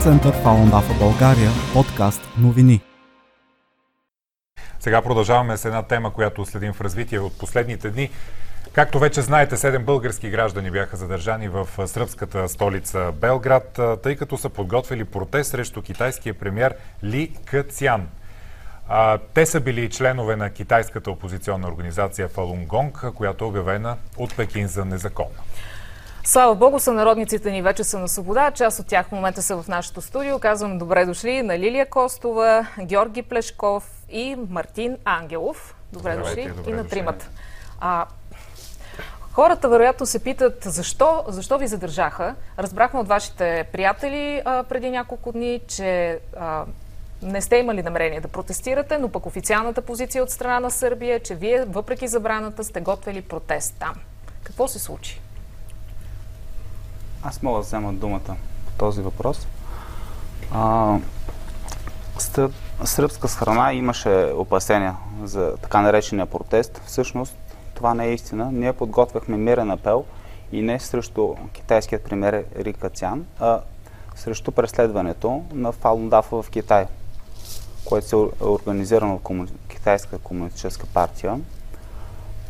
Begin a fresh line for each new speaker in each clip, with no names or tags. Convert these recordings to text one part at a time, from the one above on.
център Фалон Дафа България, подкаст новини.
Сега продължаваме с една тема, която следим в развитие от последните дни. Както вече знаете, седем български граждани бяха задържани в сръбската столица Белград, тъй като са подготвили протест срещу китайския премьер Ли Къцян. Те са били членове на китайската опозиционна организация Фалун Гонг, която е обявена от Пекин за незаконна.
Слава Богу, сънародниците ни вече са на свобода. Част от тях в момента са в нашото студио. Казвам добре дошли на Лилия Костова, Георги Плешков и Мартин Ангелов. Добре
Здравейте,
дошли
добре
и на тримата. А, хората вероятно се питат защо, защо ви задържаха. Разбрахме от вашите приятели а, преди няколко дни, че а, не сте имали намерение да протестирате, но пък официалната позиция от страна на Сърбия е, че вие, въпреки забраната, сте готвили протест там. Какво се случи?
Аз мога да взема думата по този въпрос. А, сръбска страна имаше опасения за така наречения протест. Всъщност това не е истина. Ние подготвяхме мирен апел и не срещу китайският премьер Рика Цян, а срещу преследването на Фалун Дафа в Китай, което е организирано от. Китайска комунистическа партия.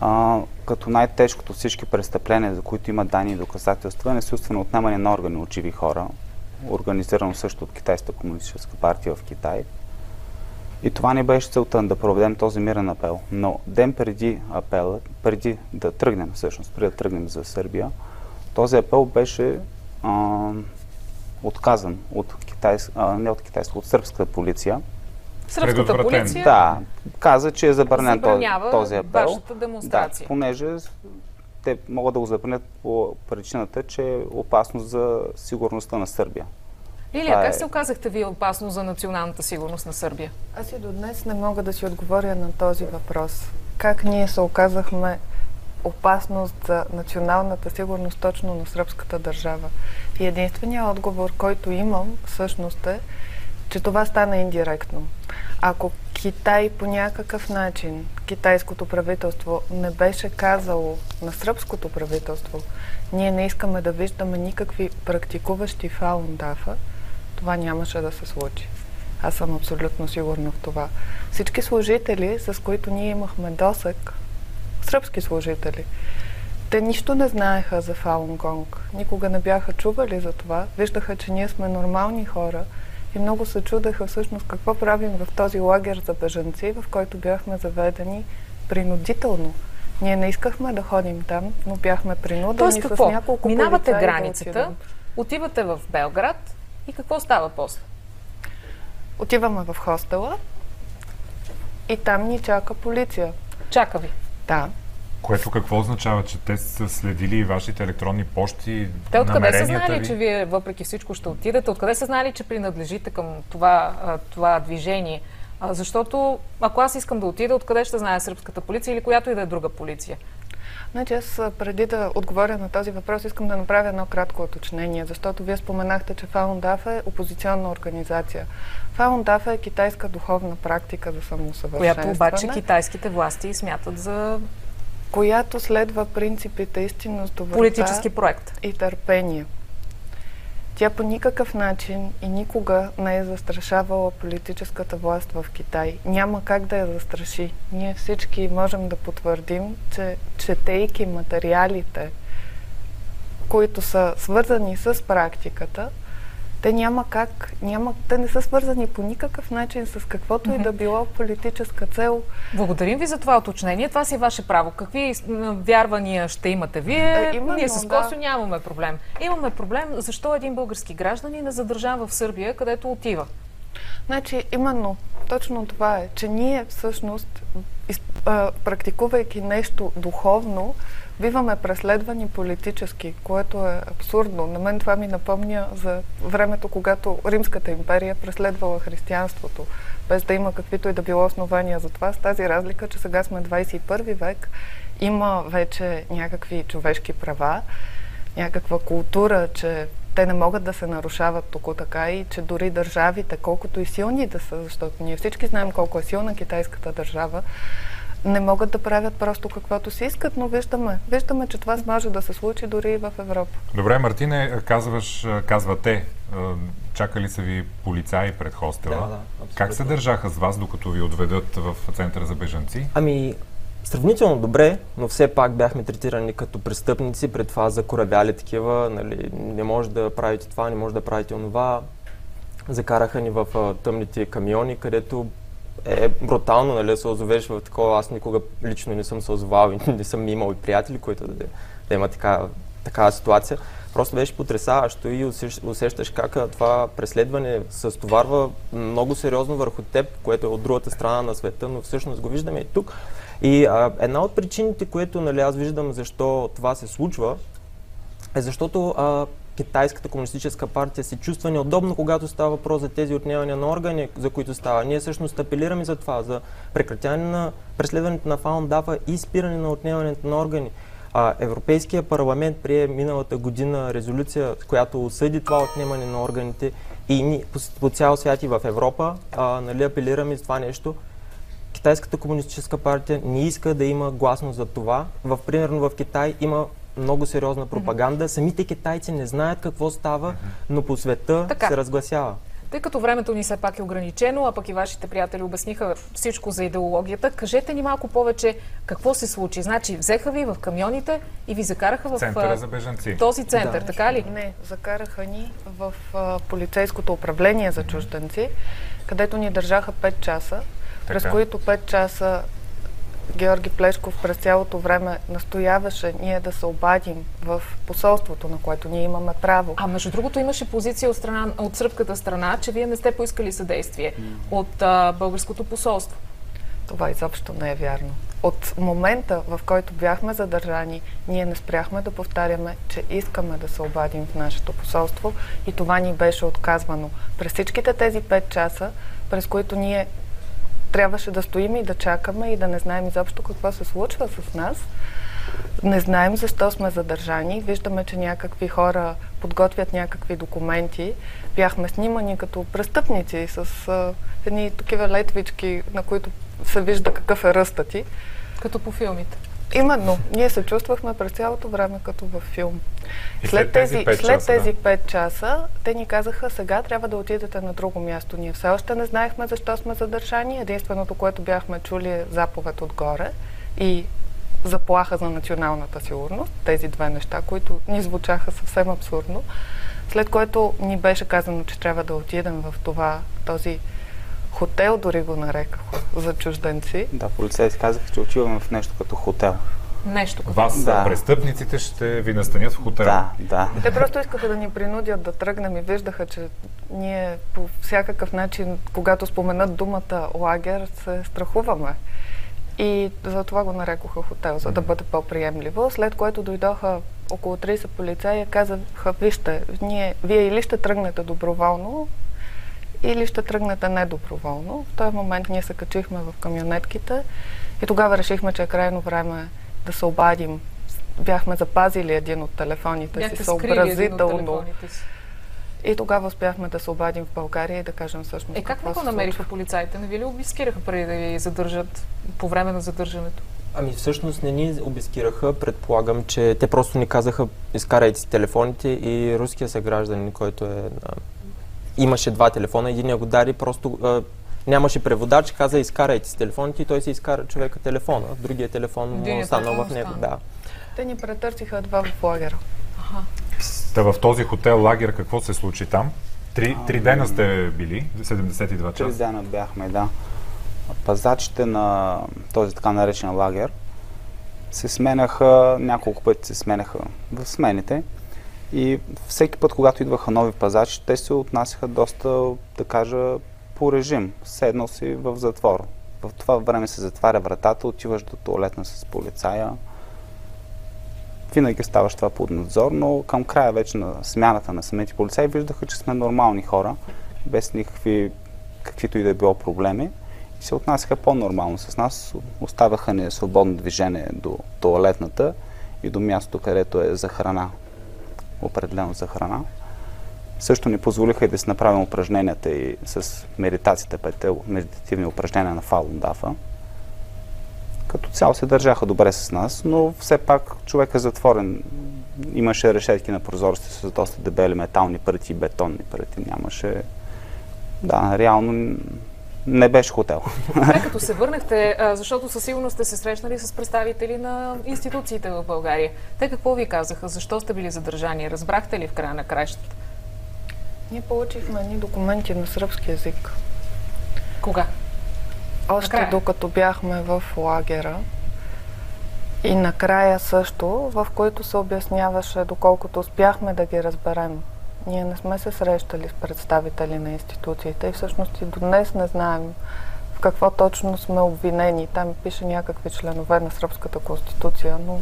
А, като най-тежкото от всички престъпления, за които има данни и доказателства, е насилствено отнемане на органи от живи хора, организирано също от Китайската комунистическа партия в Китай. И това не беше целта да проведем този мирен апел. Но ден преди апела, преди да тръгнем всъщност, преди да тръгнем за Сърбия, този апел беше а, отказан от китайс, не от китайска, от сръбската полиция.
Сръбската полиция
Да, каза, че е забранен този, апел.
вашата демонстрация.
Да, понеже те могат да го забранят по причината, че е опасно за сигурността на Сърбия.
Лилия,
Това
как
е-
се оказахте вие опасно за националната сигурност на Сърбия?
Аз и до днес не мога да си отговоря на този въпрос. Как ние се оказахме опасност за националната сигурност точно на сръбската държава? И единственият отговор, който имам, всъщност е, че това стана индиректно. Ако Китай по някакъв начин, китайското правителство не беше казало на сръбското правителство, ние не искаме да виждаме никакви практикуващи фаундафа, това нямаше да се случи. Аз съм абсолютно сигурна в това. Всички служители, с които ние имахме досък, сръбски служители, те нищо не знаеха за Фалун Гонг. Никога не бяха чували за това. Виждаха, че ние сме нормални хора и много се чудеха всъщност какво правим в този лагер за бежанци, в който бяхме заведени принудително. Ние не искахме да ходим там, но бяхме принудени
Тоест
с
какво?
няколко
Минавате
да
границата,
отидем.
отивате в Белград и какво става после?
Отиваме в хостела и там ни чака полиция.
Чака ви.
Да.
Което какво означава, че те са следили и вашите електронни почти,
Те откъде са знали,
ви?
че вие въпреки всичко ще отидете? Откъде са знали, че принадлежите към това, това движение? А, защото ако аз искам да отида, откъде ще знае сръбската полиция или която и да е друга полиция?
Значи аз преди да отговоря на този въпрос, искам да направя едно кратко уточнение, защото вие споменахте, че Фаундаф е опозиционна организация. Фаундаф е китайска духовна практика за самоусъвършенстване,
Която обаче китайските власти смятат за
която следва принципите истинност, доброта
политически проект.
и търпение. Тя по никакъв начин и никога не е застрашавала политическата власт в Китай. Няма как да я застраши. Ние всички можем да потвърдим, че четейки материалите, които са свързани с практиката, те няма как, няма, те не са свързани по никакъв начин с каквото и да било политическа цел.
Благодарим ви за това уточнение. Това си е ваше право. Какви вярвания ще имате вие?
Е, именно,
Ние с
да.
Косо нямаме проблем. Имаме проблем защо един български гражданин е задържан в Сърбия, където отива.
Значи, именно, точно това е, че ние всъщност, практикувайки нещо духовно, биваме преследвани политически, което е абсурдно. На мен това ми напомня за времето, когато Римската империя преследвала християнството, без да има каквито и да било основания за това, с тази разлика, че сега сме 21 век, има вече някакви човешки права, някаква култура, че те не могат да се нарушават тук така и че дори държавите, колкото и силни да са, защото ние всички знаем колко е силна китайската държава, не могат да правят просто каквото си искат, но виждаме, виждаме, че това може да се случи дори и в Европа.
Добре, Мартине, казваш, казвате, чакали са ви полицаи пред хостела.
Да, да,
как се държаха с вас, докато ви отведат в центъра за бежанци?
Ами, сравнително добре, но все пак бяхме третирани като престъпници, пред това закоравяли такива, нали, не може да правите това, не може да правите онова. Закараха ни в тъмните камиони, където е брутално, нали, да се озовеш в такова. Аз никога лично не съм се озовал и не съм имал и приятели, които да, да има така, такава ситуация. Просто беше потрясаващо и усещ- усещаш как това преследване се стоварва много сериозно върху теб, което е от другата страна на света, но всъщност го виждаме и тук. И а, една от причините, което нали, аз виждам защо това се случва, е защото а, Китайската комунистическа партия се чувства неудобно, когато става въпрос за тези отнемания на органи, за които става. Ние всъщност апелираме за това, за прекратяване на преследването на Фаундафа и спиране на отнемането на органи. А, Европейския парламент прие миналата година резолюция, която осъди това отнемане на органите и ни, по, по цял свят и в Европа а, нали, апелираме за това нещо. Китайската комунистическа партия не иска да има гласност за това. В, примерно в Китай има много сериозна пропаганда. Самите китайци не знаят какво става, но по света
Така.
се разгласява.
Тъй като времето ни все пак е ограничено, а пък и вашите приятели обясниха всичко за идеологията, кажете ни малко повече какво се случи. Значи, взеха ви в камионите и ви закараха в
Центъра за бежанци.
този център, така ли?
Не, закараха ни в а, полицейското управление за чужденци, където ни държаха 5 часа, през
Така.
които 5 часа Георги Плешков през цялото време настояваше ние да се обадим в посолството, на което ние имаме право.
А между другото имаше позиция от, страна, от сръбската страна, че вие не сте поискали съдействие от а, българското посолство.
Това изобщо не е вярно. От момента, в който бяхме задържани, ние не спряхме да повтаряме, че искаме да се обадим в нашето посолство и това ни беше отказвано. През всичките тези 5 часа, през които ние трябваше да стоим и да чакаме и да не знаем изобщо какво се случва с нас, не знаем защо сме задържани. Виждаме, че някакви хора подготвят някакви документи. Бяхме снимани като престъпници с а, едни такива летвички, на които се вижда какъв е ръстът ти.
Като по филмите.
Именно, ние се чувствахме през цялото време като във филм.
И след тези пет
след
часа,
тези
да.
5 часа, те ни казаха, сега трябва да отидете на друго място. Ние все още не знаехме защо сме задържани. Единственото, което бяхме чули е заповед отгоре и заплаха за националната сигурност. Тези две неща, които ни звучаха съвсем абсурдно. След което ни беше казано, че трябва да отидем в това, този хотел, дори го нареках, за чужденци.
Да, полицейски казаха, че отиваме в нещо като хотел.
Нещо като.
Вас,
Да.
престъпниците, ще ви настанят в хотел.
Да, да.
Те просто искаха да ни принудят да тръгнем и виждаха, че ние по всякакъв начин, когато споменат думата лагер, се страхуваме. И за това го нарекоха хотел, за да бъде по-приемливо. След което дойдоха около 30 полицаи и казаха, вижте, ние, вие или ще тръгнете доброволно, или ще тръгнете недоброволно. В този момент ние се качихме в камионетките и тогава решихме, че е крайно време да се обадим. Бяхме запазили един от телефоните
Бяхте
си съобразително.
телефоните си.
И тогава успяхме да се обадим в България и да кажем всъщност
Е, как не го намериха полицаите? Не ви ли обискираха преди да ви задържат по време на задържането?
Ами всъщност не ни обискираха. Предполагам, че те просто ни казаха изкарайте си телефоните и руския съгражданин, който е... А, имаше два телефона, единия го дари, просто а, нямаше преводач, каза изкарайте си телефоните и той си изкара човека телефона. Другия телефон му останал
телефон
в него. Да.
Те ни претърсиха едва в лагера.
Та в този хотел лагер какво се случи там? Три, три дена сте били, 72
Три
часа.
дена бяхме, да. Пазачите на този така наречен лагер се сменяха, няколко пъти се сменяха в смените. И всеки път, когато идваха нови пазачи, те се отнасяха доста, да кажа, по режим. Седнал си в затвор. В това време се затваря вратата, отиваш до туалетна с полицая. Винаги ставаш това под надзор, но към края вече на смяната на самите полицаи виждаха, че сме нормални хора, без никакви, каквито и да е било проблеми. И се отнасяха по-нормално с нас. Оставяха ни свободно движение до туалетната и до мястото, където е за храна. Определено за храна. Също ни позволиха и да си направим упражненията и с медитацията, петте медитативни упражнения на Фалун Дафа. Като цяло се държаха добре с нас, но все пак човек е затворен Имаше решетки на прозорците с доста дебели метални пръти и бетонни пръти. Нямаше... Да, реално не беше хотел.
Добре, като се върнахте, защото със сигурност сте се срещнали с представители на институциите в България. Те какво ви казаха? Защо сте били задържани? Разбрахте ли в края на краищата?
Ние получихме едни документи на сръбски язик.
Кога?
Още
Накрая.
докато бяхме в лагера и накрая също, в които се обясняваше, доколкото успяхме да ги разберем. Ние не сме се срещали с представители на институциите и всъщност и до днес не знаем в какво точно сме обвинени. Там пише някакви членове на Сръбската конституция, но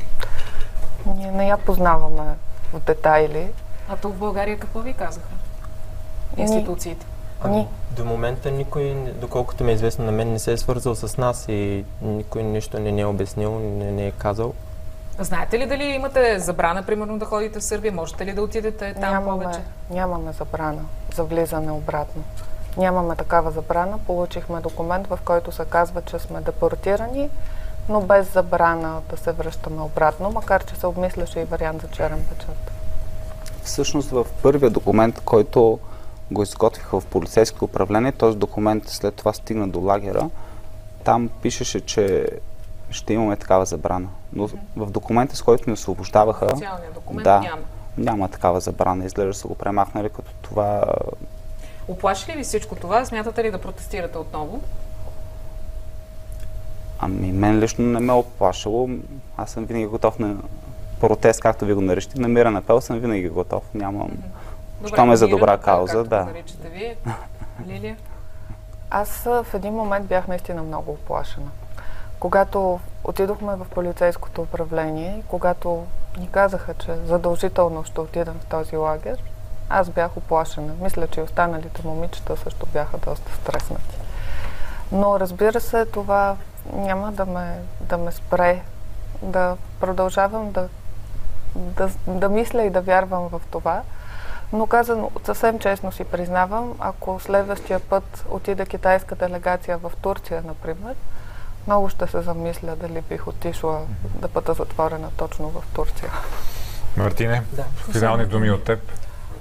ние не я познаваме в детайли.
А тук в България какво ви казаха? Институциите.
Ни.
До момента никой, доколкото ми е известно на мен, не се е свързал с нас и никой нищо не ни е обяснил, не ни е казал.
Знаете ли дали имате забрана, примерно, да ходите в Сърбия? Можете ли да отидете там
нямаме,
повече?
нямаме забрана за влизане обратно. Нямаме такава забрана. Получихме документ, в който се казва, че сме депортирани, но без забрана да се връщаме обратно, макар че се обмисляше и вариант за черен печат.
Всъщност в първия документ, който го изготвиха в полицейското управление, този документ след това стигна до лагера, там пишеше, че ще имаме такава забрана. Но в документа, с който ни освобождаваха,
Официалният документ
да,
няма.
няма такава забрана. Изглежда са го премахнали, като това
Оплаши ли ви всичко това? Смятате ли да протестирате отново?
Ами, мен лично не ме е оплашало. Аз съм винаги готов на протест, както ви го наричате. На мирен апел съм винаги готов. Нямам... Щом е за
мирен
добра
апел,
кауза, да.
наричате вие. Лилия?
Аз в един момент бях наистина много оплашена. Когато отидохме в полицейското управление, когато ни казаха, че задължително ще отидем в този лагер, аз бях оплашена. Мисля, че и останалите момичета също бяха доста стреснати. Но разбира се, това няма да ме, да ме спре да продължавам да, да, да мисля и да вярвам в това. Но казано съвсем честно си признавам, ако следващия път отида китайска делегация в Турция, например, много ще се замисля дали бих отишла да бъда затворена точно в Турция.
Мартине,
Да.
финални думи от теб.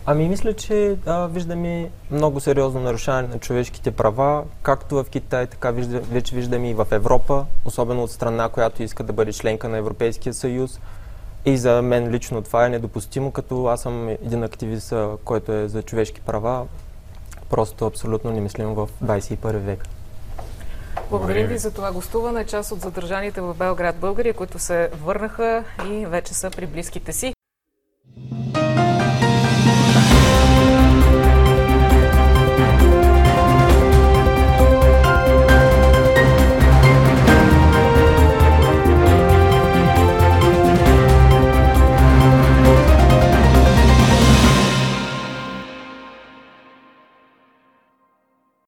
Ами мисля, че а, виждаме много сериозно нарушаване на човешките права, както в Китай, така вижда, вече виждаме и в Европа, особено от страна, която иска да бъде членка на Европейския съюз. И за мен лично това е недопустимо, като аз съм един активист, който е за човешки права. Просто абсолютно немислимо в 21 век.
Благодарим ви за това гостуване. Част от задържаните в Белград българи, които се върнаха и вече са при близките си.